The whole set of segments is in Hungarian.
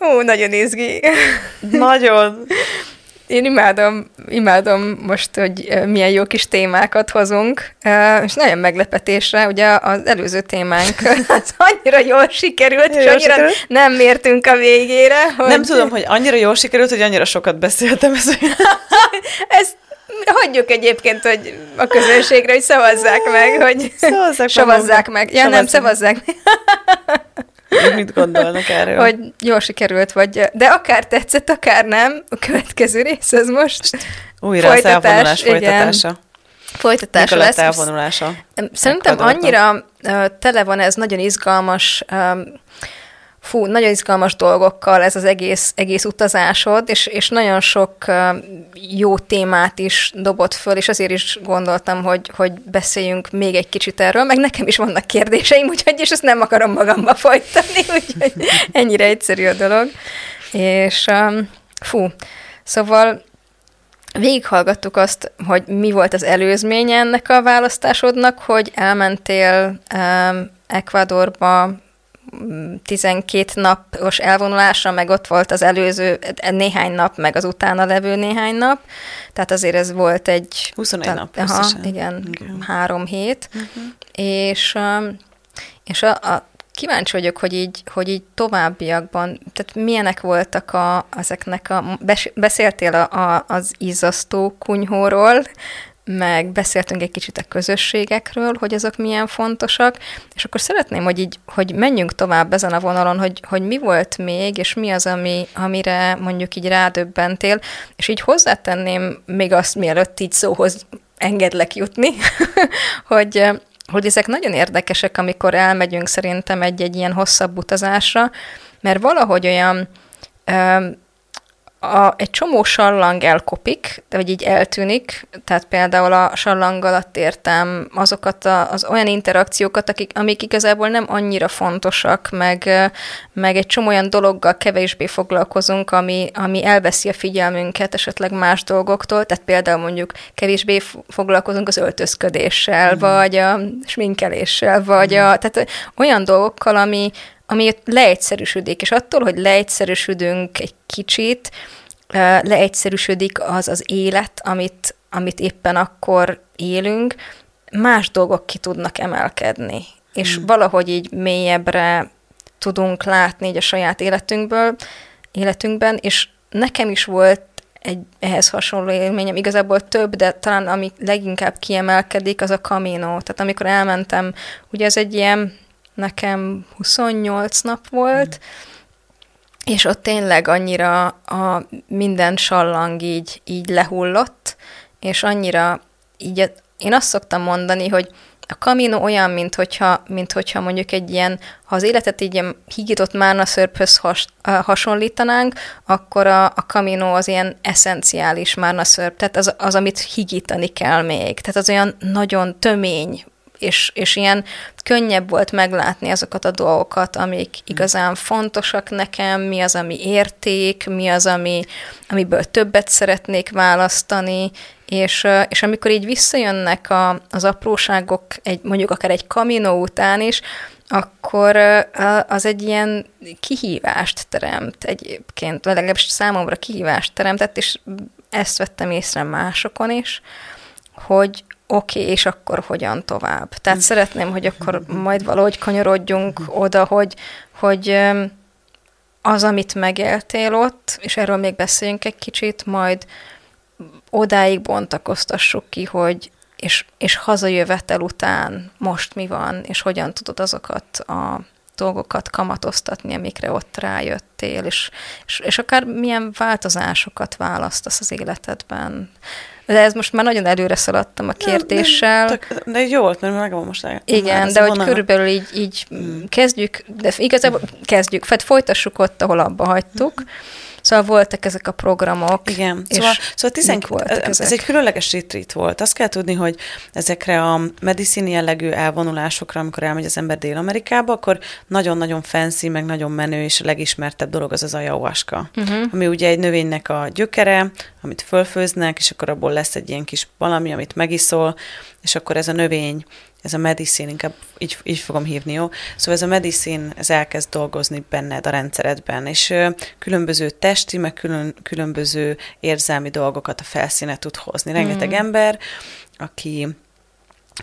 Ó, nagyon izgi. Nagyon! Én imádom, imádom most, hogy milyen jó kis témákat hozunk, és nagyon meglepetésre, ugye az előző témánk az annyira jól sikerült, és Jól annyira sikerült? nem mértünk a végére, hogy Nem tudom, hogy annyira jól sikerült, hogy annyira sokat beszéltem. Ez ezt hagyjuk egyébként, hogy a közönségre, hogy szavazzák meg, hogy Szavazzák meg szavazzák magukat. meg. Ja, nem, Szavazzák. szavazzák meg, Mit gondolnak erről? hogy jól sikerült, vagy, de akár tetszett, akár nem, a következő rész az most Újra folytatás, az elvonulás igen. folytatása. folytatása lesz. elvonulása. Szerintem annyira tele van ez nagyon izgalmas, fú, nagyon izgalmas dolgokkal ez az egész, egész utazásod, és, és nagyon sok jó témát is dobott föl, és azért is gondoltam, hogy, hogy beszéljünk még egy kicsit erről, meg nekem is vannak kérdéseim, úgyhogy és ezt nem akarom magamba folytani, úgyhogy ennyire egyszerű a dolog. És fú, szóval Végighallgattuk azt, hogy mi volt az előzménye ennek a választásodnak, hogy elmentél um, Ecuadorba 12 napos elvonulásra, meg ott volt az előző néhány nap, meg az utána levő néhány nap. Tehát azért ez volt egy... 21 ta- nap Aha, igen, Igen. három hét. Uh-huh. És, um, és a, a, kíváncsi vagyok, hogy így, hogy így továbbiakban, tehát milyenek voltak a, ezeknek a, bes- beszéltél a, a, az izzasztó kunyhóról, meg beszéltünk egy kicsit a közösségekről, hogy azok milyen fontosak, és akkor szeretném, hogy így, hogy menjünk tovább ezen a vonalon, hogy, hogy mi volt még, és mi az, ami, amire mondjuk így rádöbbentél, és így hozzátenném még azt, mielőtt így szóhoz engedlek jutni, hogy, hogy ezek nagyon érdekesek, amikor elmegyünk szerintem egy-egy ilyen hosszabb utazásra, mert valahogy olyan a, egy csomó sallang elkopik, de vagy így eltűnik, tehát például a sallang alatt értem azokat a, az olyan interakciókat, akik, amik igazából nem annyira fontosak, meg, meg egy csomó olyan dologgal kevésbé foglalkozunk, ami, ami elveszi a figyelmünket esetleg más dolgoktól, tehát például mondjuk kevésbé foglalkozunk az öltözködéssel, mm. vagy a sminkeléssel, vagy a, tehát olyan dolgokkal, ami, ami leegyszerűsödik, és attól, hogy leegyszerűsödünk egy kicsit, leegyszerűsödik az az élet, amit, amit éppen akkor élünk, más dolgok ki tudnak emelkedni, és valahogy így mélyebbre tudunk látni így a saját életünkből, életünkben, és nekem is volt egy ehhez hasonló élményem, igazából több, de talán ami leginkább kiemelkedik, az a Camino. Tehát amikor elmentem, ugye ez egy ilyen, nekem 28 nap volt, és ott tényleg annyira a minden sallang így, így lehullott, és annyira így, én azt szoktam mondani, hogy a kamino olyan, mint hogyha, mint hogyha mondjuk egy ilyen, ha az életet így ilyen higított márnaszörphöz has, hasonlítanánk, akkor a, a kamino az ilyen eszenciális márnaszörp, tehát az, az, amit higítani kell még. Tehát az olyan nagyon tömény, és, és ilyen könnyebb volt meglátni azokat a dolgokat, amik igazán fontosak nekem, mi az, ami érték, mi az, ami, amiből többet szeretnék választani, és, és amikor így visszajönnek a, az apróságok, egy, mondjuk akár egy kaminó után is, akkor az egy ilyen kihívást teremt egyébként, vagy legalábbis számomra kihívást teremtett, és ezt vettem észre másokon is, hogy oké, okay, és akkor hogyan tovább. Tehát szeretném, hogy akkor majd valahogy kanyarodjunk oda, hogy, hogy az, amit megéltél ott, és erről még beszéljünk egy kicsit, majd odáig bontakoztassuk ki, hogy és, és hazajövetel után most mi van, és hogyan tudod azokat a dolgokat kamatoztatni, amikre ott rájöttél, és, és, és akár milyen változásokat választasz az életedben. De ez most már nagyon előre szaladtam a kérdéssel. Nem, tök, de jó volt, mert megvan most el. Igen, de hogy körülbelül így, így kezdjük, de igazából kezdjük, tehát folytassuk ott, ahol abba hagytuk. Szóval voltak ezek a programok. Igen, szóval, szóval tizen... voltak ez ezek? egy különleges retreat volt. Azt kell tudni, hogy ezekre a medicine jellegű elvonulásokra, amikor elmegy az ember Dél-Amerikába, akkor nagyon-nagyon fancy, meg nagyon menő, és a legismertebb dolog az az ayahuasca, uh-huh. ami ugye egy növénynek a gyökere, amit fölfőznek, és akkor abból lesz egy ilyen kis valami, amit megiszol, és akkor ez a növény ez a medicine, inkább így, így fogom hívni, jó? Szóval ez a medicine, ez elkezd dolgozni benned a rendszeredben, és különböző testi, meg külön, különböző érzelmi dolgokat a felszíne tud hozni. Rengeteg mm. ember, aki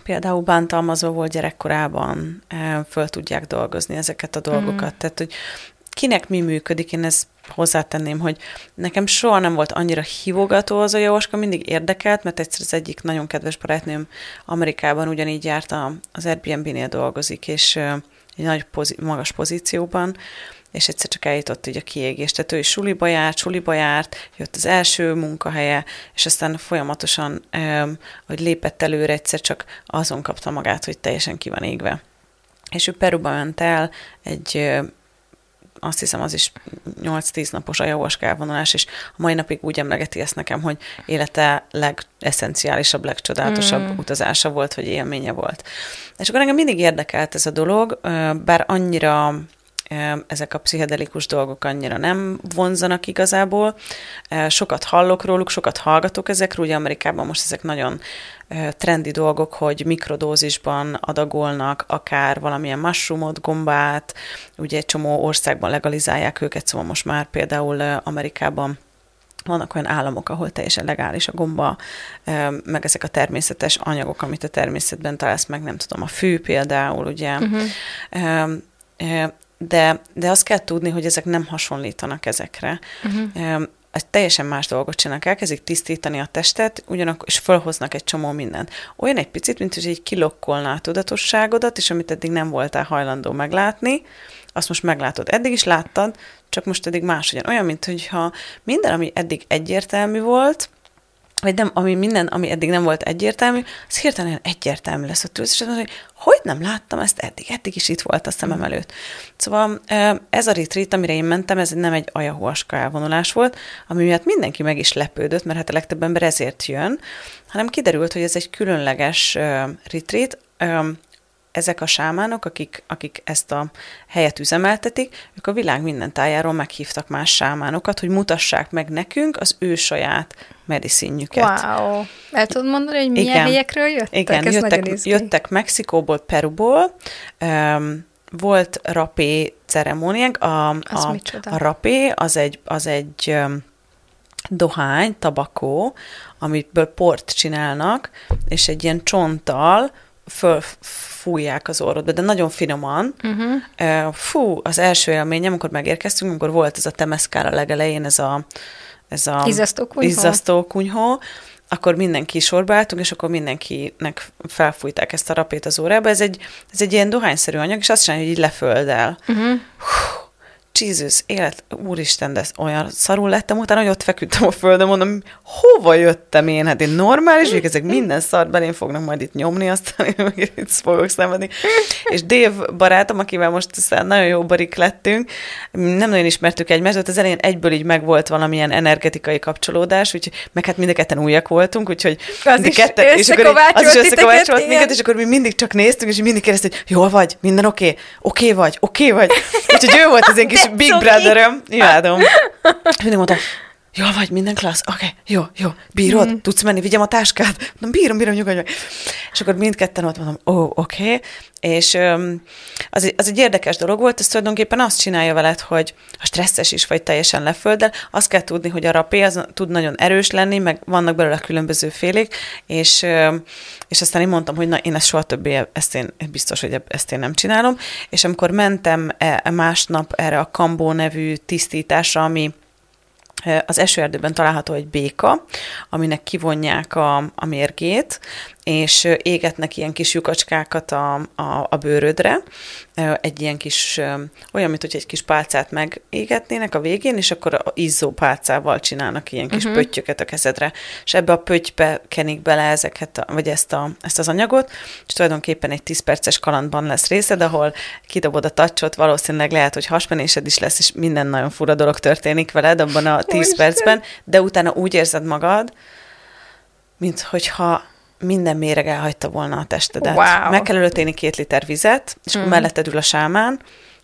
például bántalmazó volt gyerekkorában, föl tudják dolgozni ezeket a dolgokat. Mm. Tehát, hogy kinek mi működik, én ezt hozzátenném, hogy nekem soha nem volt annyira hívogató az a jóska, mindig érdekelt, mert egyszer az egyik nagyon kedves barátnőm Amerikában ugyanígy járt, az Airbnb-nél dolgozik, és egy nagy pozi- magas pozícióban, és egyszer csak eljutott így a kiégés. Tehát ő is suliba járt, suliba járt, jött az első munkahelye, és aztán folyamatosan, hogy lépett előre, egyszer csak azon kapta magát, hogy teljesen ki van égve. És ő Peruba ment el egy azt hiszem az is 8-10 napos ayahuasca elvonulás, és a mai napig úgy emlegeti ezt nekem, hogy élete legeszenciálisabb, legcsodálatosabb mm. utazása volt, vagy élménye volt. És akkor engem mindig érdekelt ez a dolog, bár annyira ezek a pszichedelikus dolgok annyira nem vonzanak igazából. Sokat hallok róluk, sokat hallgatok ezekről, ugye Amerikában most ezek nagyon trendi dolgok, hogy mikrodózisban adagolnak akár valamilyen mushroomot, gombát, ugye egy csomó országban legalizálják őket, szóval most már például Amerikában vannak olyan államok, ahol teljesen legális a gomba, meg ezek a természetes anyagok, amit a természetben találsz meg, nem tudom, a fű például, ugye. Uh-huh de, de azt kell tudni, hogy ezek nem hasonlítanak ezekre. Uh-huh. Egy teljesen más dolgot csinálnak, elkezdik tisztítani a testet, ugyanakkor, és felhoznak egy csomó mindent. Olyan egy picit, mint hogy így kilokkolná a tudatosságodat, és amit eddig nem voltál hajlandó meglátni, azt most meglátod. Eddig is láttad, csak most eddig máshogyan. Olyan, mint hogyha minden, ami eddig egyértelmű volt, vagy nem, ami minden, ami eddig nem volt egyértelmű, az hirtelen egyértelmű lesz a tűz, és azt hogy hogy nem láttam ezt eddig, eddig is itt volt a szemem előtt. Szóval ez a retreat, amire én mentem, ez nem egy ayahuasca elvonulás volt, ami miatt mindenki meg is lepődött, mert hát a legtöbb ember ezért jön, hanem kiderült, hogy ez egy különleges retreat, ezek a sámánok, akik, akik ezt a helyet üzemeltetik, ők a világ minden tájáról meghívtak más sámánokat, hogy mutassák meg nekünk az ő saját medicinjüket. Wow! El tudod mondani, hogy milyen Igen. helyekről jöttek? Igen, Ez jöttek, jöttek Mexikóból, Peruból, um, volt rapé ceremóniánk. A, az a, a rapé az egy, az egy um, dohány, tabakó, amiből port csinálnak, és egy ilyen csonttal fölfújják az orrodba, de nagyon finoman. Uh-huh. Fú, az első élményem, amikor megérkeztünk, amikor volt ez a temeszkár a legelején, ez a, ez a izzasztó kunyhó, akkor mindenki sorba álltunk, és akkor mindenkinek felfújták ezt a rapét az órába. Ez egy, ez egy ilyen dohányszerű anyag, és azt csinálja, hogy így leföldel. Uh-huh. Jesus, élet, úristen, de olyan szarul lettem, utána, hogy ott feküdtem a földön, mondom, hova jöttem én? Hát én normális, hogy ezek minden szart belém fognak majd itt nyomni, aztán én meg itt fogok szenvedni. És Dave barátom, akivel most nagyon jó barik lettünk, nem nagyon ismertük egymást, ott az elején egyből így megvolt valamilyen energetikai kapcsolódás, úgyhogy meg hát mind a ketten újak voltunk, úgyhogy az is ketten, és akkor az is összekovácsolt minket, és akkor mi mindig csak néztünk, és mindig kérdeztük, hogy jól vagy, minden oké, okay? oké okay vagy, oké okay vagy. Úgyhogy ő volt az én kis Big Brotheröm. Imádom. Mindig mondta, jó vagy, minden klassz, oké, okay, jó, jó, bírod, mm. tudsz menni, vigyem a táskát? Mondom, bírom, bírom, nyugodj meg. És akkor mindketten ott mondom, ó, oh, oké, okay. és um, az, az egy érdekes dolog volt, ez tulajdonképpen azt csinálja veled, hogy ha stresszes is vagy teljesen lefölddel, azt kell tudni, hogy a rapé az tud nagyon erős lenni, meg vannak belőle különböző félék, és, és aztán én mondtam, hogy na, én ezt soha többé, ezt én biztos, hogy ezt én nem csinálom, és amikor mentem e, másnap erre a Kambó nevű tisztításra, ami az esőerdőben található egy béka, aminek kivonják a, a mérgét, és égetnek ilyen kis lyukacskákat a, a, a bőrödre, egy ilyen kis, olyan, mint hogy egy kis pálcát megégetnének a végén, és akkor a izzó pálcával csinálnak ilyen kis uh-huh. pöttyöket a kezedre, és ebbe a pöttybe kenik bele ezeket, vagy ezt, a, ezt az anyagot, és tulajdonképpen egy 10 perces kalandban lesz részed, ahol kidobod a tacsot, valószínűleg lehet, hogy hasmenésed is lesz, és minden nagyon fura dolog történik veled abban a 10 percben, de utána úgy érzed magad, mint hogyha minden méreg elhagyta volna a testedet. Wow. Meg kell előténi két liter vizet, és mm. akkor melletted ül a sámán,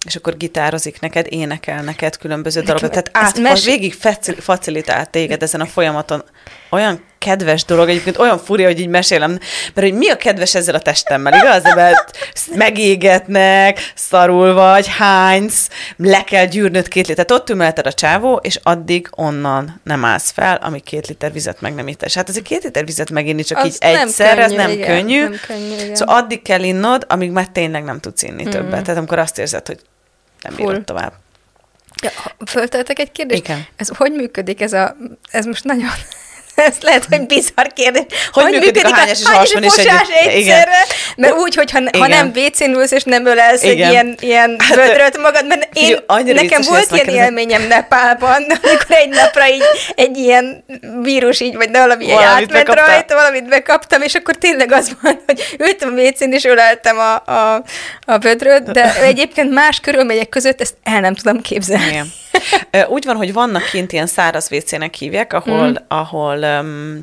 és akkor gitározik neked, énekel neked különböző dolgokat. Tehát át, mes- végig facilitált téged ezen a folyamaton. Olyan kedves dolog, egyébként olyan furja, hogy így mesélem, mert hogy mi a kedves ezzel a testemmel, igaz? Mert megégetnek, szarul vagy, hánysz, le kell gyűrnöd két liter. Tehát ott ül a csávó, és addig onnan nem állsz fel, ami két liter vizet meg nem ittes. Hát azért két liter vizet meginni csak az így egyszerre, ez nem igen, könnyű. Nem könnyű igen. Szóval addig kell innod, amíg már tényleg nem tudsz inni mm. többet. Tehát amikor azt érzed, hogy nem Full. bírod tovább. Ja, fölteltek egy kérdést? Igen. Ez hogy működik ez a, ez most nagyon ez lehet, hogy bizarr kérdés. Hogy, hogy működik, működik a hányas és hasonlás egy... egyszerre? Mert úgy, hogyha ha nem WC-n ülsz, és nem ölelsz egy ilyen, ilyen hát, vödröt magad, mert én, nekem volt ilyen élményem Nepálban, amikor egy napra így egy ilyen vírus így, vagy valami valamit átment bekapta. rajta, valamit bekaptam, és akkor tényleg az van, hogy ültem a WC-n, és öleltem a, a, a vödröt, de egyébként más körülmények között ezt el nem tudom képzelni. Igen. Úgy van, hogy vannak kint ilyen száraz WC-nek hívják, ahol, mm. ahol, um,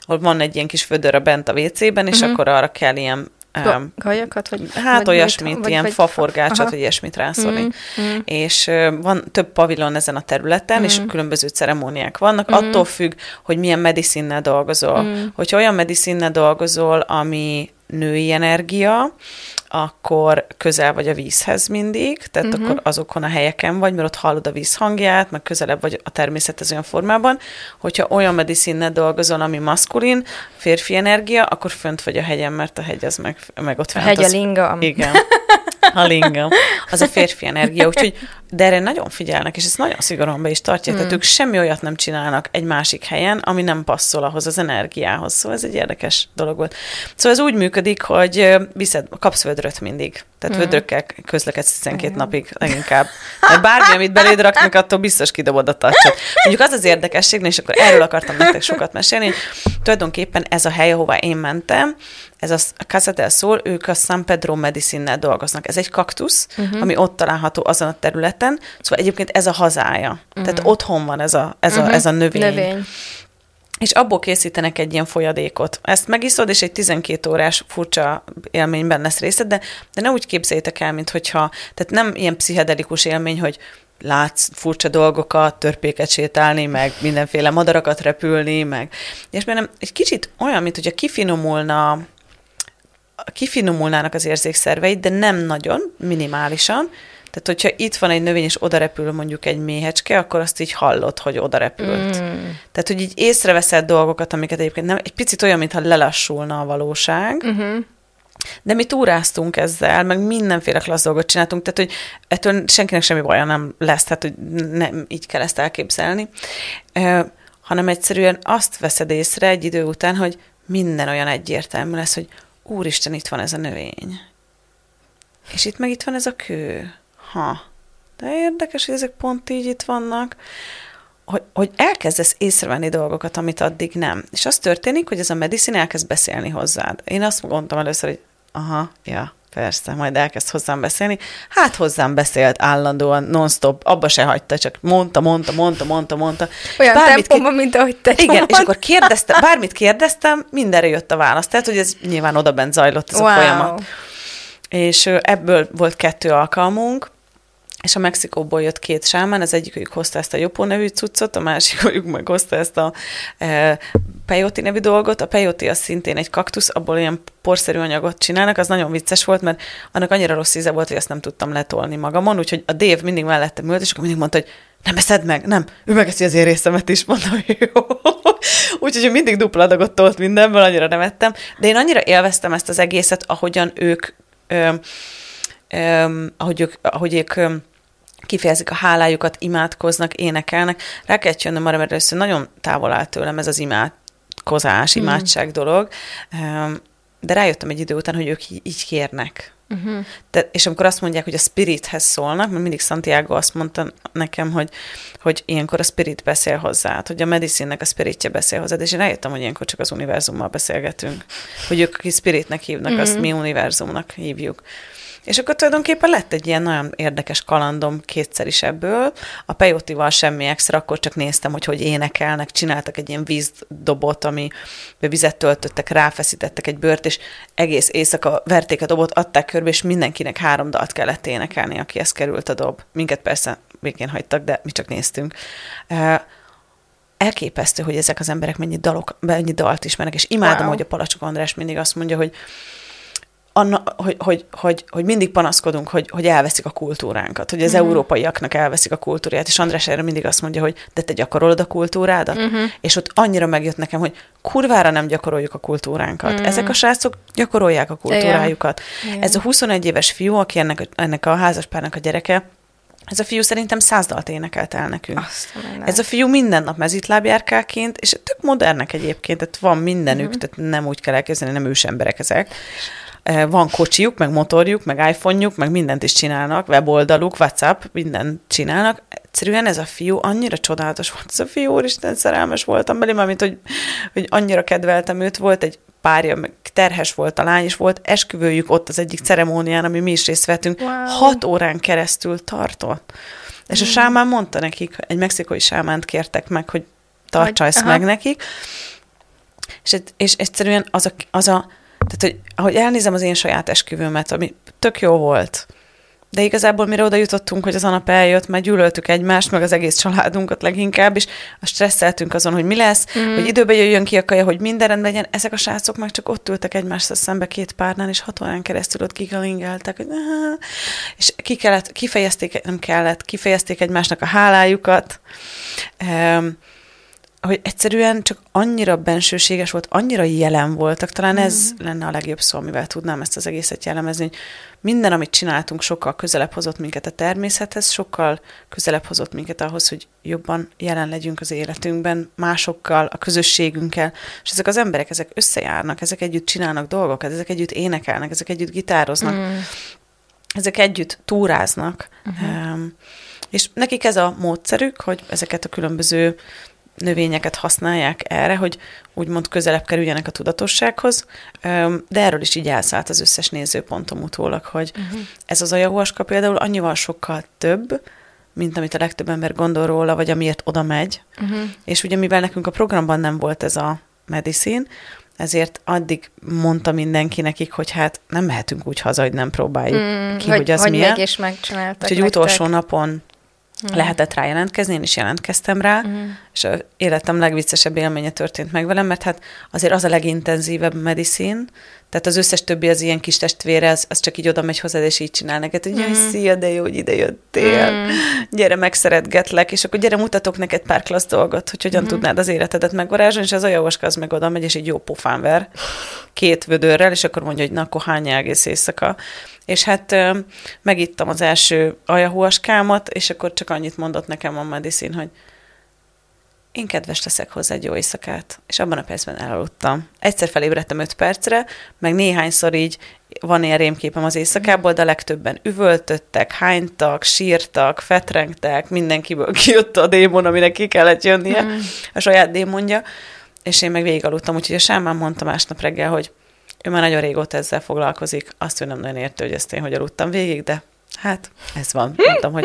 ahol van egy ilyen kis födör a bent a WC-ben, és mm-hmm. akkor arra kell ilyen Um, Gajakat? Vagy, hát vagy olyasmit, mit, ilyen vagy, faforgácsot, vagy ilyesmit rászorni. Mm, mm. És uh, van több pavilon ezen a területen, mm. és különböző ceremóniák vannak. Mm. Attól függ, hogy milyen medicinnel dolgozol. Mm. Hogyha olyan medicinnel dolgozol, ami női energia, akkor közel vagy a vízhez mindig, tehát uh-huh. akkor azokon a helyeken vagy, mert ott hallod a víz hangját, meg közelebb vagy a természethez olyan formában. Hogyha olyan medicinnel dolgozol, ami maszkulin, férfi energia, akkor fönt vagy a hegyen, mert a hegy az meg, meg ott van. A hegy a lingam. Igen. A lingam. Az a férfi energia, úgyhogy de erre nagyon figyelnek, és ezt nagyon szigorúan be is tartják, mm. tehát ők semmi olyat nem csinálnak egy másik helyen, ami nem passzol ahhoz az energiához. Szóval ez egy érdekes dolog volt. Szóval ez úgy működik, hogy viszed, kapsz vödröt mindig. Tehát mm. vödrökkel közlekedsz 12 mm. napig leginkább. Mert bármi, amit beléd raknak, attól biztos kidobod a tacsot. Mondjuk az az érdekesség, és akkor erről akartam nektek sokat mesélni, tulajdonképpen ez a hely, ahová én mentem, ez a Casa del Sol, ők a San Pedro medicine dolgoznak. Ez egy kaktusz, uh-huh. ami ott található azon a területen, szóval egyébként ez a hazája. Uh-huh. Tehát otthon van ez a, ez a, uh-huh. ez a növény. növény. És abból készítenek egy ilyen folyadékot. Ezt megiszod, és egy 12 órás furcsa élményben lesz részed, de, de ne úgy képzeljétek el, mint hogyha, tehát nem ilyen pszichedelikus élmény, hogy látsz furcsa dolgokat, törpéket sétálni, meg mindenféle madarakat repülni, meg és nem egy kicsit olyan, mint hogyha kifinomulna kifinomulnának az érzékszerveid, de nem nagyon, minimálisan. Tehát, hogyha itt van egy növény, és oda repül mondjuk egy méhecske, akkor azt így hallod, hogy oda repült. Mm. Tehát, hogy így észreveszed dolgokat, amiket egyébként nem, egy picit olyan, mintha lelassulna a valóság, mm-hmm. De mi túráztunk ezzel, meg mindenféle klassz dolgot csináltunk, tehát, hogy ettől senkinek semmi baja nem lesz, tehát, hogy nem így kell ezt elképzelni, uh, hanem egyszerűen azt veszed észre egy idő után, hogy minden olyan egyértelmű lesz, hogy úristen, itt van ez a növény. És itt meg itt van ez a kő. Ha. De érdekes, hogy ezek pont így itt vannak, hogy, hogy elkezdesz észrevenni dolgokat, amit addig nem. És az történik, hogy ez a medicin elkezd beszélni hozzád. Én azt mondtam először, hogy aha, ja, persze, majd elkezd hozzám beszélni. Hát hozzám beszélt állandóan, non-stop, abba se hagyta, csak mondta, mondta, mondta, mondta, mondta. Olyan bármit tempóban, ki... mint ahogy te Igen, van. és akkor kérdeztem, bármit kérdeztem, mindenre jött a válasz. Tehát, hogy ez nyilván oda bent zajlott ez wow. a folyamat. És ebből volt kettő alkalmunk, és a Mexikóból jött két sámán, az egyikük hozta ezt a Jopó nevű cuccot, a másikük meg hozta ezt a e, peyote nevű dolgot. A peyote az szintén egy kaktusz, abból ilyen porszerű anyagot csinálnak, az nagyon vicces volt, mert annak annyira rossz íze volt, hogy ezt nem tudtam letolni magamon, úgyhogy a Dév mindig mellettem ült, és akkor mindig mondta, hogy nem eszed meg, nem, ő megeszi az én részemet is, mondtam, jó. Úgyhogy mindig dupla adagot tolt mindenből, annyira nem ettem, de én annyira élveztem ezt az egészet, ahogyan ők, ö, ö, ahogy ők, ahogy ők ö, kifejezik a hálájukat, imádkoznak, énekelnek. Rá kellett jönnöm arra, mert először nagyon távol áll tőlem ez az imád imádkozás, mhm. imádság mm. dolog, de rájöttem egy idő után, hogy ők így kérnek. Uh-huh. De, és amikor azt mondják, hogy a spirithez szólnak, mert mindig Santiago azt mondta nekem, hogy, hogy ilyenkor a spirit beszél hozzá, hogy a medicinnek a spiritje beszél hozzá, és én rájöttem, hogy ilyenkor csak az univerzummal beszélgetünk. Hogy ők, aki spiritnek hívnak, uh-huh. azt mi univerzumnak hívjuk. És akkor tulajdonképpen lett egy ilyen nagyon érdekes kalandom kétszer is ebből. A Peyotival semmi extra, akkor csak néztem, hogy hogy énekelnek, csináltak egy ilyen vízdobot, ami vizet töltöttek, ráfeszítettek egy bört, és egész éjszaka verték a dobot, adták körbe, és mindenkinek három dalt kellett énekelni, aki ezt került a dob. Minket persze végén hagytak, de mi csak néztünk elképesztő, hogy ezek az emberek mennyi, dalok, mennyi dalt ismernek, és imádom, wow. hogy a Palacsok András mindig azt mondja, hogy anna, hogy, hogy, hogy, hogy mindig panaszkodunk, hogy, hogy elveszik a kultúránkat, hogy az uh-huh. európaiaknak elveszik a kultúrát, és András erre mindig azt mondja, hogy de te gyakorolod a kultúrádat, uh-huh. és ott annyira megjött nekem, hogy kurvára nem gyakoroljuk a kultúránkat. Uh-huh. Ezek a srácok gyakorolják a kultúrájukat. Igen. Ez a 21 éves fiú, aki ennek, ennek a házaspárnak a gyereke, ez a fiú szerintem száz dalt énekelt el nekünk. Ez a fiú minden nap mezitlábjárkáként, és tök modernek egyébként, tehát van mindenük, uh-huh. tehát nem úgy kell elképzelni, nem ős emberek ezek. Van kocsijuk, meg motorjuk, meg iPhone-juk, meg mindent is csinálnak, weboldaluk, WhatsApp, mindent csinálnak. Egyszerűen ez a fiú annyira csodálatos volt, ez a fiú, úristen, szerelmes voltam belé, mint hogy, hogy annyira kedveltem őt, volt egy párja, meg terhes volt a lány, és volt esküvőjük ott az egyik ceremónián, ami mi is részt vettünk. Wow. Hat órán keresztül tartott. És a mm. sámán mondta nekik, egy mexikói sámánt kértek meg, hogy tartsa ezt aha. meg nekik, és, és egyszerűen az a, az a tehát, hogy ahogy elnézem az én saját esküvőmet, ami tök jó volt, de igazából mire oda jutottunk, hogy az anap eljött, mert gyűlöltük egymást, meg az egész családunkat leginkább, és a stresszeltünk azon, hogy mi lesz, mm. hogy időbe jöjjön ki a kaja, hogy minden rendben legyen. Ezek a srácok meg csak ott ültek egymással szembe két párnán, és hat órán keresztül ott gigalingeltek, hogy és ki kellett, kifejezték, nem kellett, kifejezték egymásnak a hálájukat. Um, hogy egyszerűen csak annyira bensőséges volt, annyira jelen voltak, talán ez mm. lenne a legjobb szó, amivel tudnám ezt az egészet jellemezni, hogy minden, amit csináltunk, sokkal közelebb hozott minket a természethez, sokkal közelebb hozott minket ahhoz, hogy jobban jelen legyünk az életünkben, másokkal, a közösségünkkel, és ezek az emberek, ezek összejárnak, ezek együtt csinálnak dolgokat, ezek együtt énekelnek, ezek együtt gitároznak, mm. ezek együtt túráznak, uh-huh. um, és nekik ez a módszerük, hogy ezeket a különböző növényeket használják erre, hogy úgymond közelebb kerüljenek a tudatossághoz, de erről is így elszállt az összes nézőpontom utólag, hogy uh-huh. ez az ajahuaska például annyival sokkal több, mint amit a legtöbb ember gondol róla, vagy amiért oda megy. Uh-huh. És ugye mivel nekünk a programban nem volt ez a medicine, ezért addig mondta mindenki nekik, hogy hát nem mehetünk úgy haza, hogy nem próbáljuk mm, ki, hogy, hogy az hogy milyen. mégis megcsináltak. Úgyhogy utolsó napon Mm. Lehetett rá jelentkezni, én is jelentkeztem rá, mm. és a életem legviccesebb élménye történt meg velem, mert hát azért az a legintenzívebb medicin, tehát az összes többi az ilyen kis testvére, az, az csak így oda megy hozzád, és így csinál neked, hogy mm. szia, de jó, hogy ide jöttél, mm. gyere, megszeretgetlek, és akkor gyere, mutatok neked pár klassz dolgot, hogy hogyan mm. tudnád az életedet megvarázsolni, és az a jóska az meg oda megy, és egy jó pofán ver két vödörrel, és akkor mondja, hogy na, akkor hány egész éjszaka. És hát megittam az első ajahuaskámat, és akkor csak annyit mondott nekem a medicine, hogy én kedves leszek hozzá egy jó éjszakát. És abban a percben elaludtam. Egyszer felébredtem öt percre, meg néhányszor így van ilyen rémképem az éjszakából, de a legtöbben üvöltöttek, hánytak, sírtak, fetrengtek, mindenkiből kijött a démon, aminek ki kellett jönnie, mm. a saját démonja, és én meg végig aludtam, úgyhogy a sámán mondta másnap reggel, hogy ő már nagyon régóta ezzel foglalkozik, azt ő nem nagyon értő, hogy ezt én hogy aludtam végig, de hát ez van. Mondtam, hogy...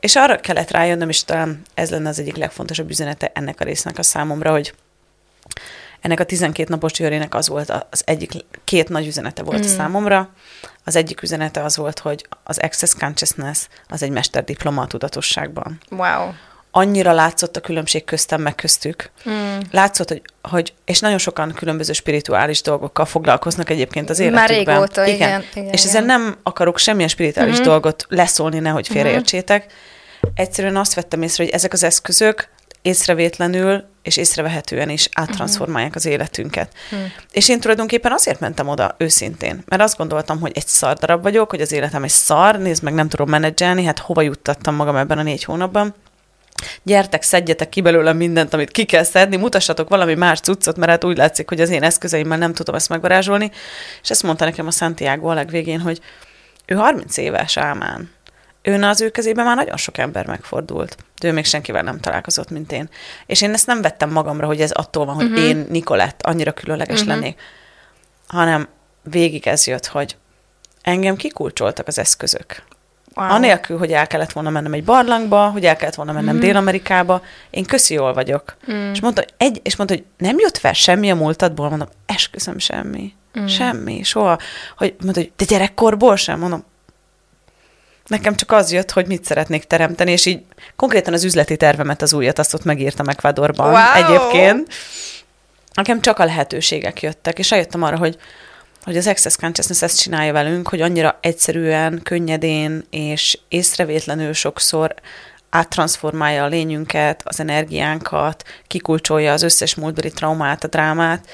És arra kellett rájönnöm, és talán ez lenne az egyik legfontosabb üzenete ennek a résznek a számomra, hogy ennek a 12 napos jörének az volt az egyik, két nagy üzenete volt mm. a számomra. Az egyik üzenete az volt, hogy az Access Consciousness az egy mesterdiploma a tudatosságban. Wow annyira látszott a különbség köztem, meg köztük. Mm. Látszott, hogy, hogy, és nagyon sokan különböző spirituális dolgokkal foglalkoznak egyébként az életükben. Már régóta, igen. igen, igen és ezzel nem akarok semmilyen spirituális mm-hmm. dolgot leszólni, nehogy mhm. félreértsétek. Egyszerűen azt vettem észre, hogy ezek az eszközök észrevétlenül és észrevehetően is áttranszformálják az életünket. Mm. És én tulajdonképpen azért mentem oda őszintén, mert azt gondoltam, hogy egy szar darab vagyok, hogy az életem egy szar, nézd meg, nem tudom menedzselni, hát hova juttattam magam ebben a négy hónapban, gyertek, szedjetek ki belőle mindent, amit ki kell szedni, mutassatok valami más cuccot, mert hát úgy látszik, hogy az én eszközeimmel nem tudom ezt megvarázsolni. És ezt mondta nekem a Santiago a legvégén, hogy ő 30 éves álmán. Őn az ő kezében már nagyon sok ember megfordult. De ő még senkivel nem találkozott, mint én. És én ezt nem vettem magamra, hogy ez attól van, hogy uh-huh. én, Nikolett, annyira különleges uh-huh. lennék, hanem végig ez jött, hogy engem kikulcsoltak az eszközök. Wow. Anélkül, hogy el kellett volna mennem egy barlangba, hogy el kellett volna mennem mm. Dél-Amerikába, én köszi jól vagyok. Mm. És, mondta, egy, és mondta, hogy nem jött fel semmi a múltadból, mondom, esküszöm semmi. Mm. Semmi, soha. Hogy mondta, hogy de gyerekkorból sem, mondom, Nekem csak az jött, hogy mit szeretnék teremteni, és így konkrétan az üzleti tervemet, az újat, azt ott megírtam Ecuadorban wow. egyébként. Nekem csak a lehetőségek jöttek, és eljöttem arra, hogy hogy az Access Consciousness ezt csinálja velünk, hogy annyira egyszerűen, könnyedén és észrevétlenül sokszor áttransformálja a lényünket, az energiánkat, kikulcsolja az összes múltbeli traumát, a drámát,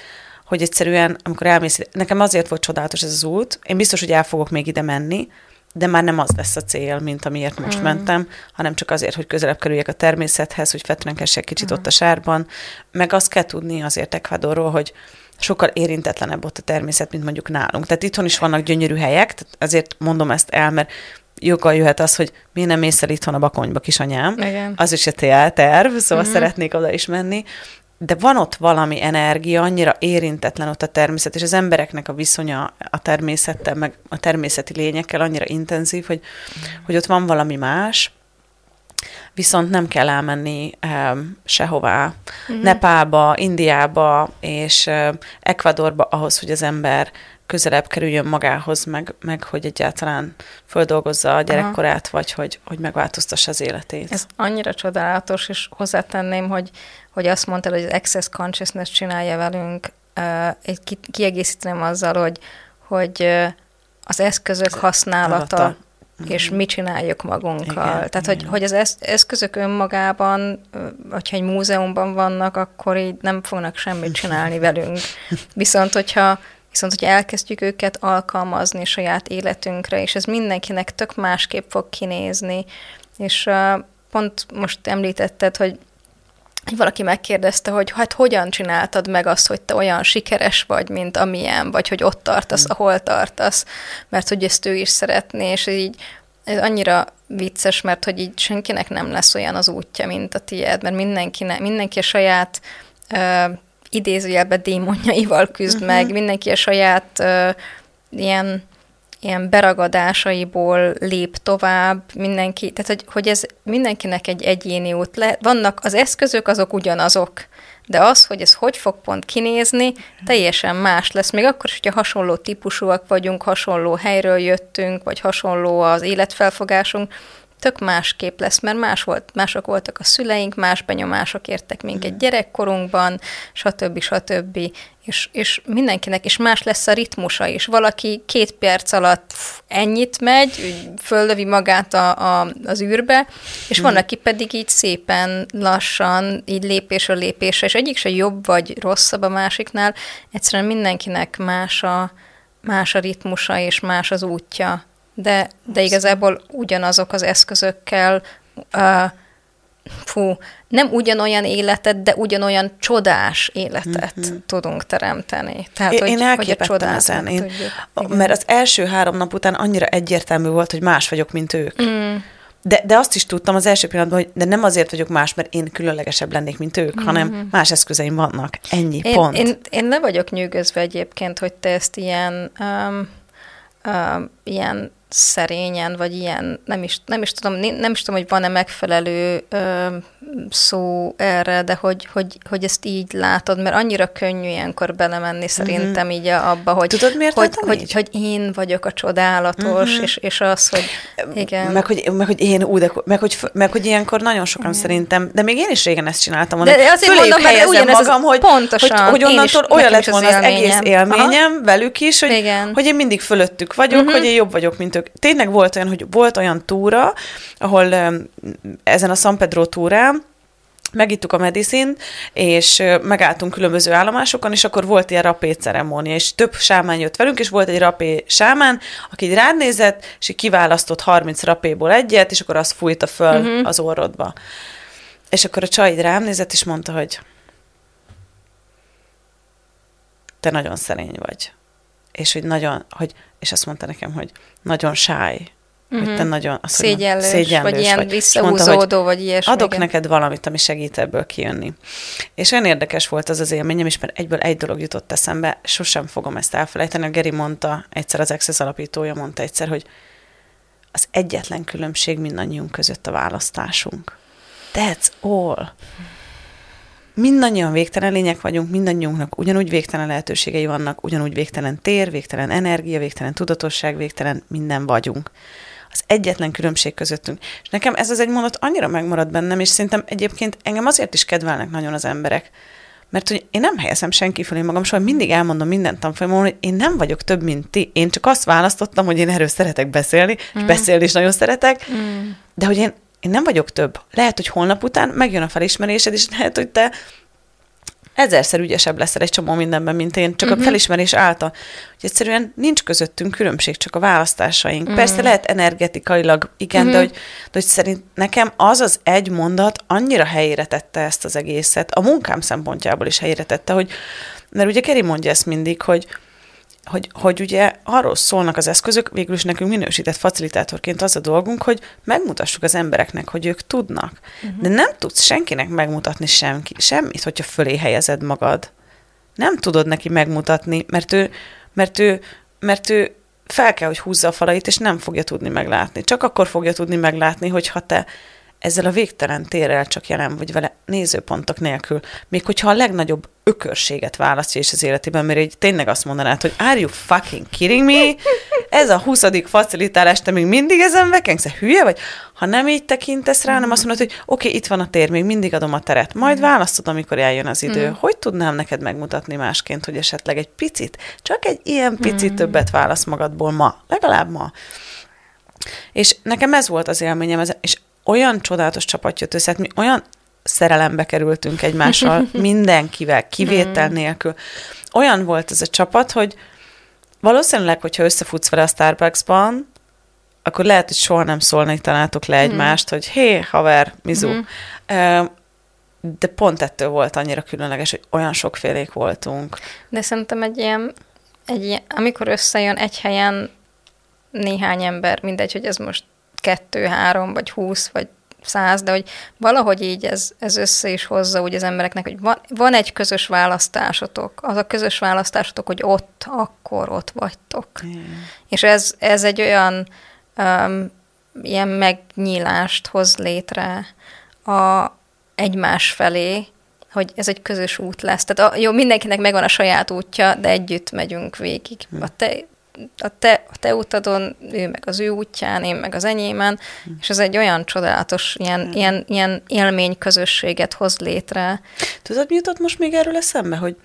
hogy egyszerűen, amikor elmész, nekem azért volt csodálatos ez az út, én biztos, hogy el fogok még ide menni, de már nem az lesz a cél, mint amiért most mm. mentem, hanem csak azért, hogy közelebb kerüljek a természethez, hogy fetrenkessek kicsit mm. ott a sárban, meg azt kell tudni azért Ecuadorról, hogy sokkal érintetlenebb ott a természet, mint mondjuk nálunk. Tehát itthon is vannak gyönyörű helyek, tehát azért mondom ezt el, mert joggal jöhet az, hogy mi nem mész el itthon a bakonyba, kisanyám. Igen. Az is egy terv, szóval uh-huh. szeretnék oda is menni. De van ott valami energia, annyira érintetlen ott a természet, és az embereknek a viszonya a természettel, meg a természeti lényekkel annyira intenzív, hogy, uh-huh. hogy ott van valami más, viszont nem kell elmenni um, sehová, uh-huh. Nepálba, Indiába és uh, Ecuadorba ahhoz, hogy az ember közelebb kerüljön magához, meg, meg hogy egyáltalán földolgozza a gyerekkorát, Aha. vagy hogy, hogy megváltoztassa az életét. Ez annyira csodálatos, és hozzátenném, hogy, hogy azt mondtad, hogy az Access Consciousness csinálja velünk, uh, egy kiegészíteném azzal, hogy, hogy az eszközök használata, és mit csináljuk magunkkal. Igen, Tehát, igen. hogy, hogy az eszközök önmagában, hogyha egy múzeumban vannak, akkor így nem fognak semmit csinálni velünk. Viszont, hogyha Viszont, hogy elkezdjük őket alkalmazni saját életünkre, és ez mindenkinek tök másképp fog kinézni, és uh, pont most említetted, hogy valaki megkérdezte, hogy hát hogyan csináltad meg azt, hogy te olyan sikeres vagy, mint amilyen, vagy hogy ott tartasz, mm. ahol tartasz, mert hogy ezt ő is szeretné, és így ez annyira vicces, mert hogy így senkinek nem lesz olyan az útja, mint a tiéd, mert mindenkinek, mindenki a saját uh, idézőjelbe démonjaival küzd uh-huh. meg, mindenki a saját uh, ilyen ilyen beragadásaiból lép tovább, mindenki, tehát hogy, hogy ez mindenkinek egy egyéni út. Le, vannak az eszközök, azok ugyanazok, de az, hogy ez hogy fog pont kinézni, teljesen más lesz. Még akkor is, hogyha hasonló típusúak vagyunk, hasonló helyről jöttünk, vagy hasonló az életfelfogásunk, tök másképp lesz, mert más volt, mások voltak a szüleink, más benyomások értek minket mm. gyerekkorunkban, stb. stb. És, és mindenkinek, és más lesz a ritmusa is. Valaki két perc alatt ennyit megy, föllövi magát a, a, az űrbe, és mm. van, aki pedig így szépen, lassan, így lépésről lépésre, és egyik se jobb vagy rosszabb a másiknál, egyszerűen mindenkinek más a, más a ritmusa, és más az útja de, de igazából ugyanazok az eszközökkel, uh, fú, nem ugyanolyan életet, de ugyanolyan csodás életet mm-hmm. tudunk teremteni. Tehát, én, hogy, én elképettem ezen, én, mert az első három nap után annyira egyértelmű volt, hogy más vagyok, mint ők. Mm. De, de azt is tudtam az első pillanatban, hogy de nem azért vagyok más, mert én különlegesebb lennék, mint ők, mm-hmm. hanem más eszközeim vannak. Ennyi, én, pont. Én, én le vagyok nyűgözve egyébként, hogy te ezt ilyen, um, um, ilyen szerényen, vagy ilyen, nem is, nem is tudom, nem is tudom, hogy van-e megfelelő ö, szó erre, de hogy, hogy, hogy ezt így látod, mert annyira könnyű ilyenkor belemenni szerintem mm-hmm. így abba, hogy, Tudod, miért hogy, hogy, hogy, én vagyok a csodálatos, mm-hmm. és, és az, hogy igen. Meg, hogy, meg, hogy én, ú, de, meg, hogy, meg, hogy ilyenkor nagyon sokan mm. szerintem, de még én is régen ezt csináltam. De azért mondom, mert ugyanez magam, hogy, pontosan, hogy, hogy onnantól is, olyan lett volna az, az egész élményem Aha. velük is, hogy, igen. hogy én mindig fölöttük vagyok, mm-hmm. hogy én jobb vagyok, mint ők. Tényleg volt olyan, hogy volt olyan túra, ahol ezen a San Pedro túrán, megittuk a medicint, és megálltunk különböző állomásokon, és akkor volt ilyen rapé ceremónia, és több sámán jött velünk, és volt egy rapé sámán, aki így rád nézett, és így kiválasztott 30 rapéból egyet, és akkor azt fújta föl uh-huh. az orrodba. És akkor a csaj rám nézett, és mondta, hogy te nagyon szerény vagy. És hogy nagyon, hogy, és azt mondta nekem, hogy nagyon sáj. Uh-huh. Hogy te mhm. nagyon... Azt szégyenlős, szégyenlős, vagy ilyen vagy. visszahúzódó, mondta, vagy ilyesmi. Adok igen. neked valamit, ami segít ebből kijönni. És olyan érdekes volt az az élményem, és mert egyből egy dolog jutott eszembe, sosem fogom ezt elfelejteni. A Geri mondta, egyszer az Access alapítója mondta egyszer, hogy az egyetlen különbség mindannyiunk között a választásunk. That's all. Mindannyian végtelen lények vagyunk, mindannyiunknak ugyanúgy végtelen lehetőségei vannak, ugyanúgy végtelen tér, végtelen energia, végtelen tudatosság, végtelen minden vagyunk. Az egyetlen különbség közöttünk. És nekem ez az egy mondat annyira megmaradt bennem, és szerintem egyébként engem azért is kedvelnek nagyon az emberek, mert hogy én nem helyezem senki fölé magam, soha mindig elmondom minden tanfolyamon, hogy én nem vagyok több, mint ti. Én csak azt választottam, hogy én erről szeretek beszélni, mm. és beszélni is nagyon szeretek, mm. de hogy én én nem vagyok több. Lehet, hogy holnap után megjön a felismerésed, és lehet, hogy te ezerszer ügyesebb leszel egy csomó mindenben, mint én, csak uh-huh. a mhm. felismerés által. Hogy egyszerűen nincs közöttünk különbség, csak a választásaink. Uh-huh. Persze lehet energetikailag, igen, uh-huh. de, hogy, de hogy szerint nekem az az egy mondat annyira helyére tette ezt az egészet, a munkám szempontjából is helyére tette, hogy, mert ugye Keri mondja ezt mindig, hogy, hogy, hogy ugye arról szólnak az eszközök, végül is nekünk minősített facilitátorként az a dolgunk, hogy megmutassuk az embereknek, hogy ők tudnak. Uh-huh. De nem tudsz senkinek megmutatni semki, semmit, hogyha fölé helyezed magad. Nem tudod neki megmutatni, mert ő, mert ő, mert ő fel kell, hogy húzza a falait, és nem fogja tudni meglátni. Csak akkor fogja tudni meglátni, hogyha te ezzel a végtelen térrel csak jelen vagy vele nézőpontok nélkül, még hogyha a legnagyobb ökörséget választja is az életében, mert így tényleg azt mondanád, hogy are you fucking kidding me? Ez a 20. facilitálás, te még mindig ezen vekengsz, hülye vagy? Ha nem így tekintesz rá, hanem azt mondod, hogy oké, okay, itt van a tér, még mindig adom a teret, majd választod, amikor eljön az idő. Mm. Hogy tudnám neked megmutatni másként, hogy esetleg egy picit, csak egy ilyen picit mm. többet válasz magadból ma, legalább ma. És nekem ez volt az élményem, és olyan csodálatos csapat jött össze, hát mi olyan szerelembe kerültünk egymással, mindenkivel, kivétel nélkül. Olyan volt ez a csapat, hogy valószínűleg, hogyha összefutsz vele a Starbucksban, akkor lehet, hogy soha nem szólni tanátok le hmm. egymást, hogy hé, haver, mizu. Hmm. De pont ettől volt annyira különleges, hogy olyan sokfélék voltunk. De szerintem egy ilyen, egy ilyen, amikor összejön egy helyen néhány ember, mindegy, hogy ez most kettő, három, vagy húsz, vagy száz, de hogy valahogy így ez, ez össze is hozza úgy az embereknek, hogy van, van egy közös választásotok, az a közös választásotok, hogy ott, akkor ott vagytok. Mm. És ez, ez egy olyan um, ilyen megnyílást hoz létre a egymás felé, hogy ez egy közös út lesz. Tehát a, jó, mindenkinek megvan a saját útja, de együtt megyünk végig. Mm. A te a te, a te utadon, ő meg az ő útján, én meg az enyémen, hm. és ez egy olyan csodálatos ilyen, hm. ilyen, ilyen élmény közösséget hoz létre. Tudod, mi jutott most még erről eszembe, hogy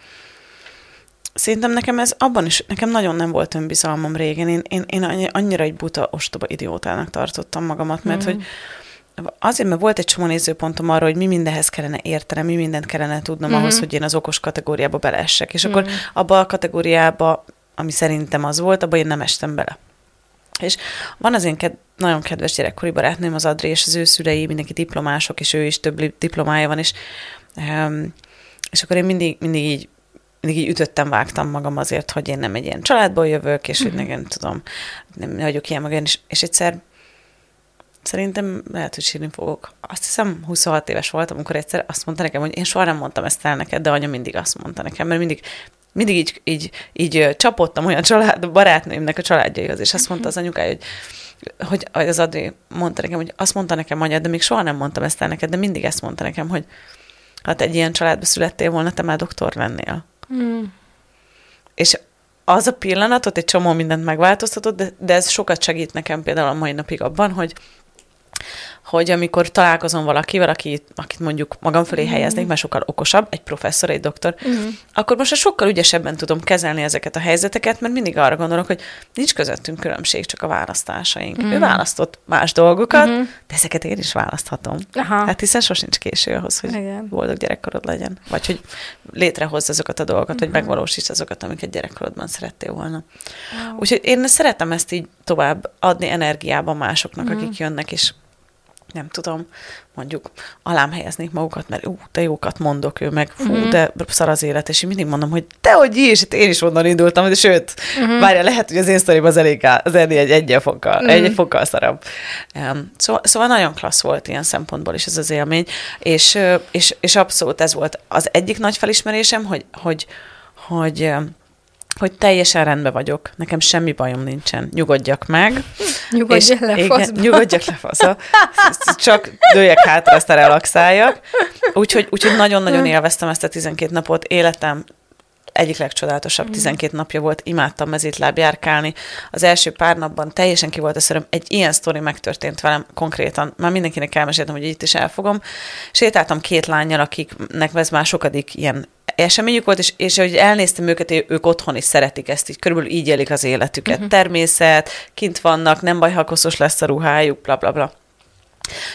Szerintem nekem ez abban is, nekem nagyon nem volt önbizalmam régen. Én, én, én annyira egy buta, ostoba idiótának tartottam magamat, mert mm. hogy azért, mert volt egy csomó nézőpontom arra, hogy mi mindenhez kellene értenem, mi mindent kellene tudnom mm-hmm. ahhoz, hogy én az okos kategóriába beleessek. És mm. akkor abba a kategóriába ami szerintem az volt, abban én nem estem bele. És van az én ked- nagyon kedves gyerekkori barátnőm, az Adri, és az ő szülei, mindenki diplomások, és ő is több diplomája van, és, um, és akkor én mindig, mindig így mindig így ütöttem, vágtam magam azért, hogy én nem egy ilyen családból jövök, és hogy nem tudom, nem vagyok ilyen magán, és, és egyszer szerintem lehet, hogy sírni fogok. Azt hiszem 26 éves voltam, amikor egyszer azt mondta nekem, hogy én soha nem mondtam ezt el neked, de anya mindig azt mondta nekem, mert mindig mindig így, így, így csapottam olyan család, barátnőimnek a családjaihoz, és azt mondta az anyukája, hogy hogy az Adri mondta nekem, hogy azt mondta nekem anya, de még soha nem mondtam ezt el neked, de mindig ezt mondta nekem, hogy hát egy ilyen családba születtél volna, te már doktor lennél. Mm. És az a pillanatot egy csomó mindent megváltoztatott, de, de ez sokat segít nekem például a mai napig abban, hogy, hogy amikor találkozom valakivel, aki, akit mondjuk magam fölé mm. helyeznék, mert sokkal okosabb, egy professzor, egy doktor, mm. akkor most sokkal ügyesebben tudom kezelni ezeket a helyzeteket, mert mindig arra gondolok, hogy nincs közöttünk különbség, csak a választásaink. Mm. Ő választott más dolgokat, mm. de ezeket én is választhatom. Aha. Hát hiszen sosincs késő ahhoz, hogy Igen. boldog gyerekkorod legyen. Vagy hogy létrehozz azokat a dolgokat, mm. hogy mhm. megvalósíts azokat, amiket gyerekkorodban szerettél volna. Wow. Úgyhogy én szeretem ezt így tovább adni energiában másoknak, mm. akik jönnek, és nem tudom, mondjuk alám helyeznék magukat, mert ú, de jókat mondok, ő meg fú, uh-huh. de szar az élet, és én mindig mondom, hogy te hogy is, én is onnan indultam, de sőt, uh-huh. várja, lehet, hogy az én sztorim az elég az elég egy egy fokkal, uh-huh. egy fokkal szarabb. Um, szóval, szóval nagyon klassz volt ilyen szempontból is ez az élmény, és, és, és abszolút ez volt az egyik nagy felismerésem, hogy, hogy, hogy hogy teljesen rendben vagyok, nekem semmi bajom nincsen, nyugodjak meg. Nyugodjak le, igen, Nyugodjak le, fasza. Csak dőjek hátra, aztán relaxáljak. Úgyhogy, úgyhogy nagyon-nagyon élveztem ezt a 12 napot, életem egyik legcsodálatosabb 12 mm. napja volt, imádtam mezítláb járkálni. Az első pár napban teljesen ki volt a szöröm, egy ilyen sztori megtörtént velem konkrétan. Már mindenkinek elmeséltem, hogy itt is elfogom. Sétáltam két lányjal, akiknek ez már sokadik ilyen eseményük volt, és, és hogy elnéztem őket, ők otthon is szeretik ezt, így körülbelül így élik az életüket. Uh-huh. Természet, kint vannak, nem baj, ha koszos lesz a ruhájuk, bla bla bla.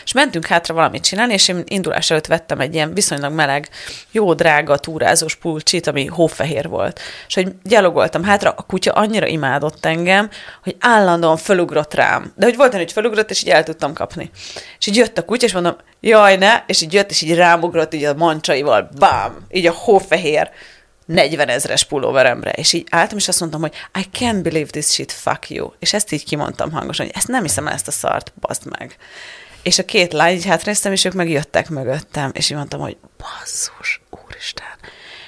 És mentünk hátra valamit csinálni, és én indulás előtt vettem egy ilyen viszonylag meleg, jó drága túrázós pulcsit, ami hófehér volt. És hogy gyalogoltam hátra, a kutya annyira imádott engem, hogy állandóan fölugrott rám. De hogy volt hogy fölugrott, és így el tudtam kapni. És így jött a kutya, és mondom, jaj, ne, és így jött, és így rámugrott így a mancsaival, bám, így a hófehér 40 ezres pulóveremre, és így álltam, és azt mondtam, hogy I can't believe this shit, fuck you. És ezt így kimondtam hangosan, hogy ezt nem hiszem el ezt a szart, bazd meg. És a két lány így hátréztem, és ők meg jöttek mögöttem, és így mondtam, hogy basszus, úristen.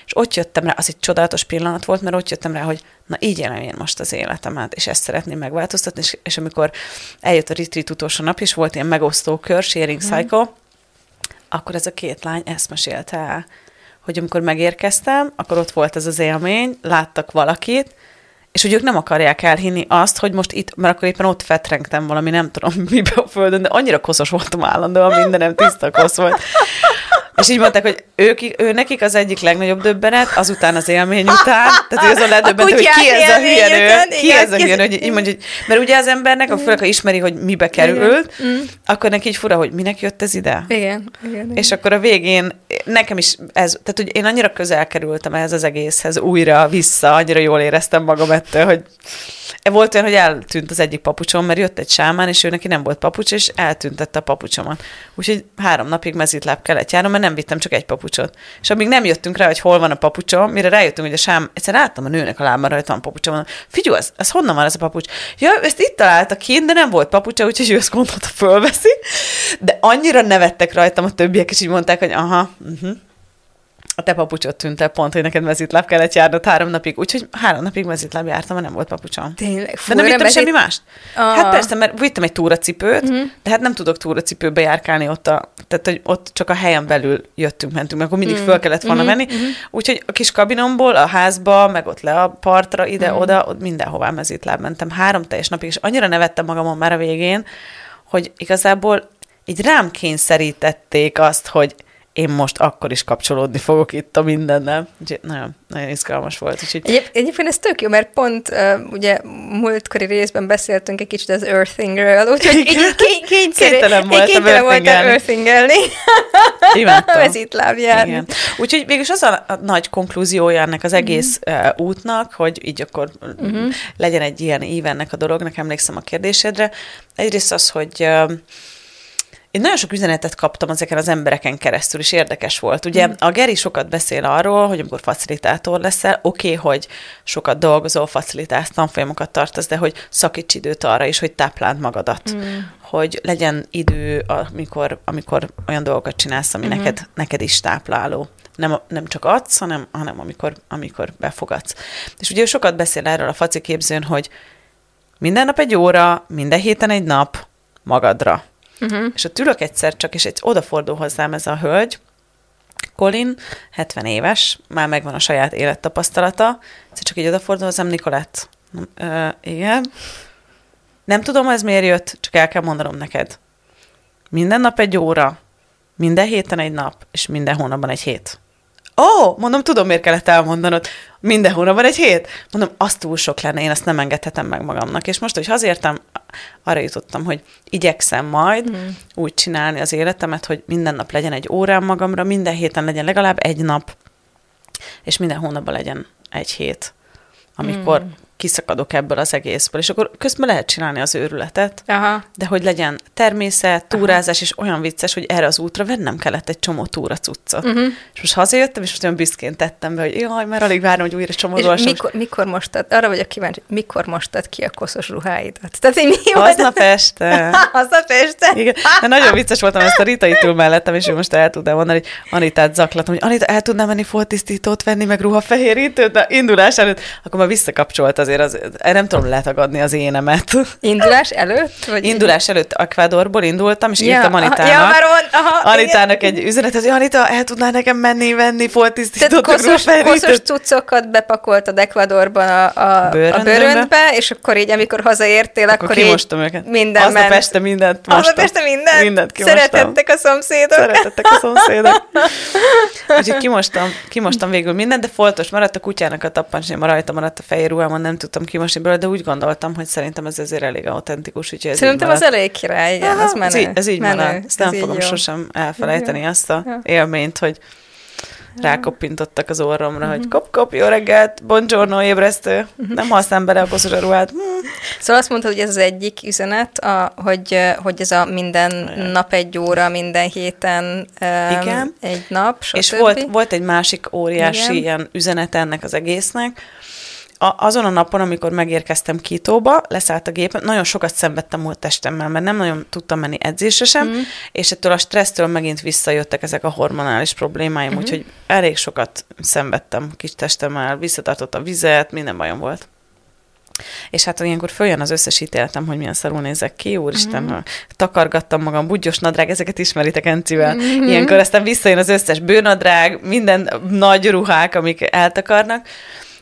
És ott jöttem rá, az egy csodálatos pillanat volt, mert ott jöttem rá, hogy na így élem én most az életemet, és ezt szeretném megváltoztatni, és, és amikor eljött a retreat utolsó nap, és volt ilyen megosztó kör, sharing mm. cycle, akkor ez a két lány ezt mesélte el, hogy amikor megérkeztem, akkor ott volt ez az élmény, láttak valakit, és hogy ők nem akarják elhinni azt, hogy most itt, mert akkor éppen ott fetrengtem valami, nem tudom mibe a földön, de annyira koszos voltam állandóan, mindenem tiszta kosz volt. És így mondták, hogy ők, ő nekik az egyik legnagyobb döbbenet, azután az élmény után, tehát ő azon ledöbbent, hogy ki ez a hülye nő, ki ez a hülye nő, hogy így mondja, hogy, mert ugye az embernek, a főleg, ha ismeri, hogy mibe került, igen. Mm. akkor neki így fura, hogy minek jött ez ide. Igen, igen, igen. És akkor a végén nekem is ez, tehát hogy én annyira közel kerültem ehhez az egészhez, újra, vissza, annyira jól éreztem magam ettől, hogy volt olyan, hogy eltűnt az egyik papucsom, mert jött egy sámán, és ő neki nem volt papucs, és eltüntette a papucsomat. Úgyhogy három napig mezítláb kellett járnom, mert nem vittem csak egy papucsot. És amíg nem jöttünk rá, hogy hol van a papucsom, mire rájöttünk, hogy a sám, egyszer láttam a nőnek a lábán rajta van papucsom, mondom, figyelj, ez, ez, honnan van ez a papucs? Ja, ezt itt találta kint, de nem volt papucsa, úgyhogy ő azt gondolta, fölveszi. De annyira nevettek rajtam a többiek, és így mondták, hogy aha, uh-huh a te papucsot tűnt el pont, hogy neked mezitláb kellett járnod három napig, úgyhogy három napig mezitláb jártam, mert nem volt papucsom. Tényleg? Fú, de nem vittem semmi mást. A... Hát persze, mert vittem egy túracipőt, uh-huh. de hát nem tudok túracipőbe járkálni ott, a, tehát hogy ott csak a helyen belül jöttünk, mentünk, mert akkor mindig uh-huh. föl kellett volna uh-huh. menni. Uh-huh. Úgyhogy a kis kabinomból a házba, meg ott le a partra, ide-oda, uh-huh. ott mindenhová mezitláb mentem. Három teljes napig, és annyira nevettem magamon már a végén, hogy igazából így rám kényszerítették azt, hogy én most akkor is kapcsolódni fogok itt a mindennel. Úgyhogy nagyon, nagyon izgalmas volt. Úgyhogy... Egyéb, egyébként ez tök jó, mert pont uh, ugye múltkori részben beszéltünk egy kicsit az earthingről, úgyhogy így kény, kényszerű, kénytelen voltam kénytelen voltam earthingelni. Imádtam. Mezitlábjárni. Úgyhogy végülis az a, a nagy konklúziója ennek az egész uh, útnak, hogy így akkor uh-huh. legyen egy ilyen ívennek a dolognak, emlékszem a kérdésedre. Egyrészt az, hogy uh, én nagyon sok üzenetet kaptam ezeken az embereken keresztül, és érdekes volt. Ugye mm. a Geri sokat beszél arról, hogy amikor facilitátor leszel, oké, okay, hogy sokat dolgozol, facilitálsz, tanfolyamokat tartasz, de hogy szakíts időt arra is, hogy tápláld magadat. Mm. Hogy legyen idő, amikor, amikor olyan dolgokat csinálsz, ami mm-hmm. neked, neked is tápláló. Nem, nem csak adsz, hanem, hanem amikor, amikor befogadsz. És ugye sokat beszél erről a faci képzőn, hogy minden nap egy óra, minden héten egy nap magadra Uh-huh. És ott ülök egyszer csak, és egy odafordul hozzám ez a hölgy, Colin, 70 éves, már megvan a saját élettapasztalata, egyszer csak így odafordul hozzám, Nikolett. Uh, igen. Nem tudom, ez miért jött, csak el kell mondanom neked. Minden nap egy óra, minden héten egy nap, és minden hónapban egy hét. Ó, oh, mondom, tudom, miért kellett elmondanod. Minden hónapban egy hét? Mondom, az túl sok lenne, én ezt nem engedhetem meg magamnak. És most, hogy hazértem, arra jutottam, hogy igyekszem majd mm. úgy csinálni az életemet, hogy minden nap legyen egy órám magamra, minden héten legyen legalább egy nap, és minden hónapban legyen egy hét, amikor mm. Kiszakadok ebből az egészből, és akkor közben lehet csinálni az őrületet, Aha. de hogy legyen természet, túrázás, Aha. és olyan vicces, hogy erre az útra vennem kellett egy csomó túra cuccot. Uh-huh. És most hazajöttem, és most olyan büszkén tettem be, hogy jaj, mert alig várom, hogy újra csomagolsam. És mikor, mikor mostad, arra vagyok kíváncsi, mikor mostad ki a koszos ruháidat? Tehát, hogy mi Aznap este. Aznap este? Igen, de nagyon vicces voltam, ezt a Rita itt ül mellettem, és ő most el tudná mondani, hogy Anitát zaklatom, hogy Anita, el tudnám menni foltisztítót venni, meg ruhafehérítőt, de indulás előtt, akkor már visszakapcsolt azért, az, nem tudom letagadni az énemet. Indulás előtt? Vagy Indulás előtt Ecuadorból indultam, és ja, írtam Anitának, ja, már on, aha, Anitának egy üzenetet, hogy Anita, el tudná nekem menni, venni foltisztítót, Tehát koszos, koszos cuccokat bepakoltad Ecuadorban a, a, a bőröndbe, és akkor így, amikor hazaértél, akkor, akkor így őket. minden Aznap ment. este mindent mostam. Aznap este mindent? Mindent kimostam. Szeretettek a szomszédok. Szeretettek a szomszédok. Úgyhogy kimostam, kimostam végül mindent, de foltos maradt a kutyának a tappancsnéma, rajta maradt a fehér ruhámon, nem tudtam kimosni belőle, de úgy gondoltam, hogy szerintem ez azért elég autentikus. Úgyhogy ez Szerintem az elég király, igen, Aha, az menő. Ez így, ez így menő. marad. Ezt nem fogom jó. sosem elfelejteni, azt a élményt, hogy rákoppintottak az orromra, hogy mhm. kop, kop, jó reggelt, buongiorno, ébresztő, mhm. nem használom bele a koszos ruhát. Hm. Szóval azt mondtad, hogy ez az egyik üzenet, a, hogy, hogy ez a minden Igen. nap egy óra, minden héten Igen. egy nap, stb. És volt, volt egy másik óriási Igen. ilyen üzenet ennek az egésznek, a, azon a napon, amikor megérkeztem Kítóba, leszállt a gép, nagyon sokat szenvedtem volt testemmel, mert nem nagyon tudtam menni edzésre sem, mm. és ettől a stressztől megint visszajöttek ezek a hormonális problémáim, mm-hmm. úgyhogy elég sokat szenvedtem kis testemmel, visszatartott a vizet, minden bajom volt. És hát ilyenkor följön az összes ítéletem, hogy milyen szarul nézek ki, úristen, mm. takargattam magam, bugyos nadrág, ezeket ismeritek Encivel. Mm-hmm. Ilyenkor aztán visszajön az összes bőnadrág, minden nagy ruhák, amik eltakarnak,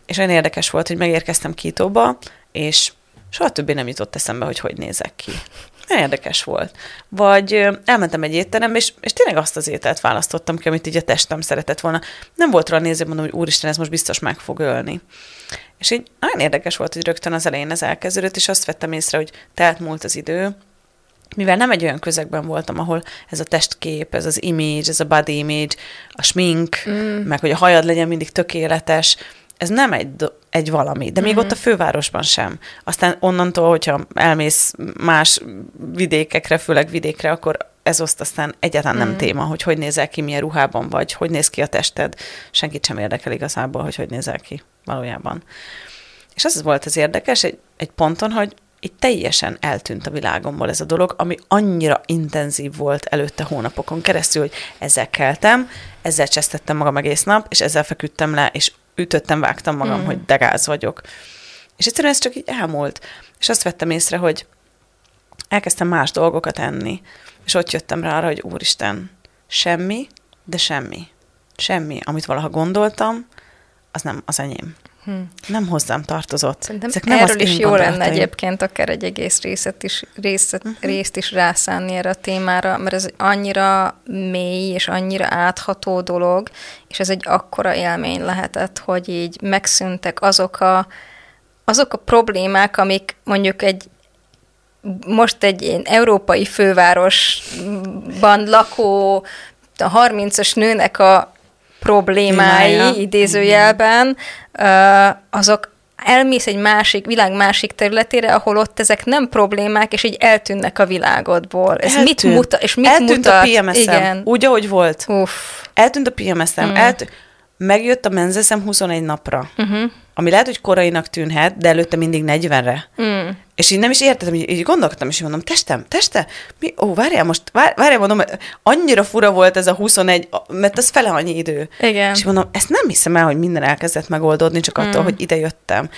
és olyan érdekes volt, hogy megérkeztem Kítóba, és soha többé nem jutott eszembe, hogy hogy nézek ki. Érdekes volt. Vagy elmentem egy étterembe, és, és tényleg azt az ételt választottam ki, amit így a testem szeretett volna. Nem volt rá néző, mondom, hogy úristen, ez most biztos meg fog ölni. És így nagyon érdekes volt, hogy rögtön az elején ez elkezdődött, és azt vettem észre, hogy telt múlt az idő, mivel nem egy olyan közegben voltam, ahol ez a testkép, ez az image, ez a body image, a smink, mm. meg hogy a hajad legyen mindig tökéletes, ez nem egy, egy valami, de még mm-hmm. ott a fővárosban sem. Aztán onnantól, hogyha elmész más vidékekre, főleg vidékre, akkor ez oszt aztán egyáltalán mm. nem mhm. téma, hogy hogy nézel ki, milyen ruhában vagy, hogy néz ki a tested. Senkit sem érdekel igazából, hogy hogy nézel ki valójában. És az volt az érdekes egy, egy ponton, hogy itt teljesen eltűnt a világomból ez a dolog, ami annyira intenzív volt előtte hónapokon keresztül, hogy ezzel keltem, ezzel csesztettem magam egész nap, és ezzel feküdtem le, és ütöttem, vágtam magam, mm. hogy degáz vagyok. És egyszerűen ez csak így elmúlt. És azt vettem észre, hogy elkezdtem más dolgokat enni. És ott jöttem rá arra, hogy úristen, semmi, de semmi. Semmi, amit valaha gondoltam, az nem az enyém. Hm. Nem hozzám tartozott. Szerintem Ezek nem erről is jó lenne egyébként akár egy egész részet is, részt, uh-huh. részt is rászánni erre a témára, mert ez annyira mély és annyira átható dolog, és ez egy akkora élmény lehetett, hogy így megszűntek azok a, azok a problémák, amik mondjuk egy most egy ilyen európai fővárosban lakó a 30-as nőnek a problémái Témája. idézőjelben, azok elmész egy másik, világ másik területére, ahol ott ezek nem problémák, és így eltűnnek a világodból. Ez Eltűnt. mit mutat? És mit Eltűnt mutat? a PMS-em, Igen. úgy, ahogy volt. Uff. Eltűnt a PMS-em, mm. Eltűnt. Megjött a menzeszem 21 napra. Uh-huh ami lehet, hogy korainak tűnhet, de előtte mindig 40-re. Mm. És így nem is értettem, így, így gondolkodtam, és így mondom, testem, teste, mi? Ó, várjál most, vár, várjál, mondom, annyira fura volt ez a 21, mert az fele annyi idő. Igen. És mondom, ezt nem hiszem el, hogy minden elkezdett megoldódni, csak attól, mm. hogy ide jöttem.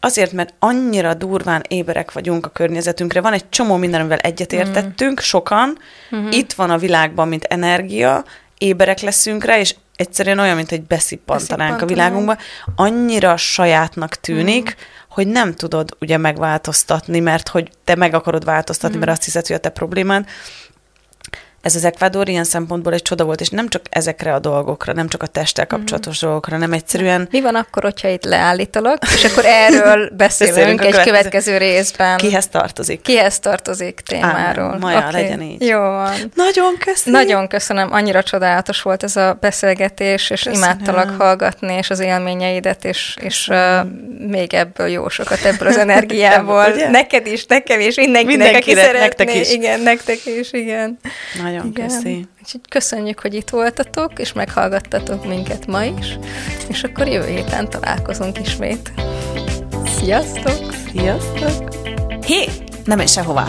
Azért, mert annyira durván éberek vagyunk a környezetünkre, van egy csomó minden, amivel egyetértettünk, mm. sokan, mm-hmm. itt van a világban, mint energia, éberek leszünk rá, és egyszerűen olyan, mint egy beszippantanánk a világunkba, annyira sajátnak tűnik, mm. hogy nem tudod ugye megváltoztatni, mert hogy te meg akarod változtatni, mm. mert azt hiszed, hogy a te problémád. Ez az Ecuador ilyen szempontból egy csoda volt, és nem csak ezekre a dolgokra, nem csak a testtel mhm. kapcsolatos mm. dolgokra, nem egyszerűen... Mi van akkor, hogyha itt leállítalak, és akkor erről beszélünk, beszélünk egy következő, következő részben. Kihez tartozik? Kihez tartozik témáról. Maja, okay. legyen így. Jó van. Nagyon köszönöm. Nagyon köszönöm, annyira csodálatos volt ez a beszélgetés, és köszönöm. imádtalak hallgatni, és az élményeidet, és, és uh, még ebből jó sokat, ebből az energiából. Neked is, nekem is, mindenkinek, Mindenkire, aki szeretné. Nektek is. Igen, nektek is, igen. Nagyon igen. köszi. Úgyhogy köszönjük, hogy itt voltatok, és meghallgattatok minket ma is, és akkor jövő héten találkozunk ismét. Sziasztok! Sziasztok! Hé! Nem menj sehová!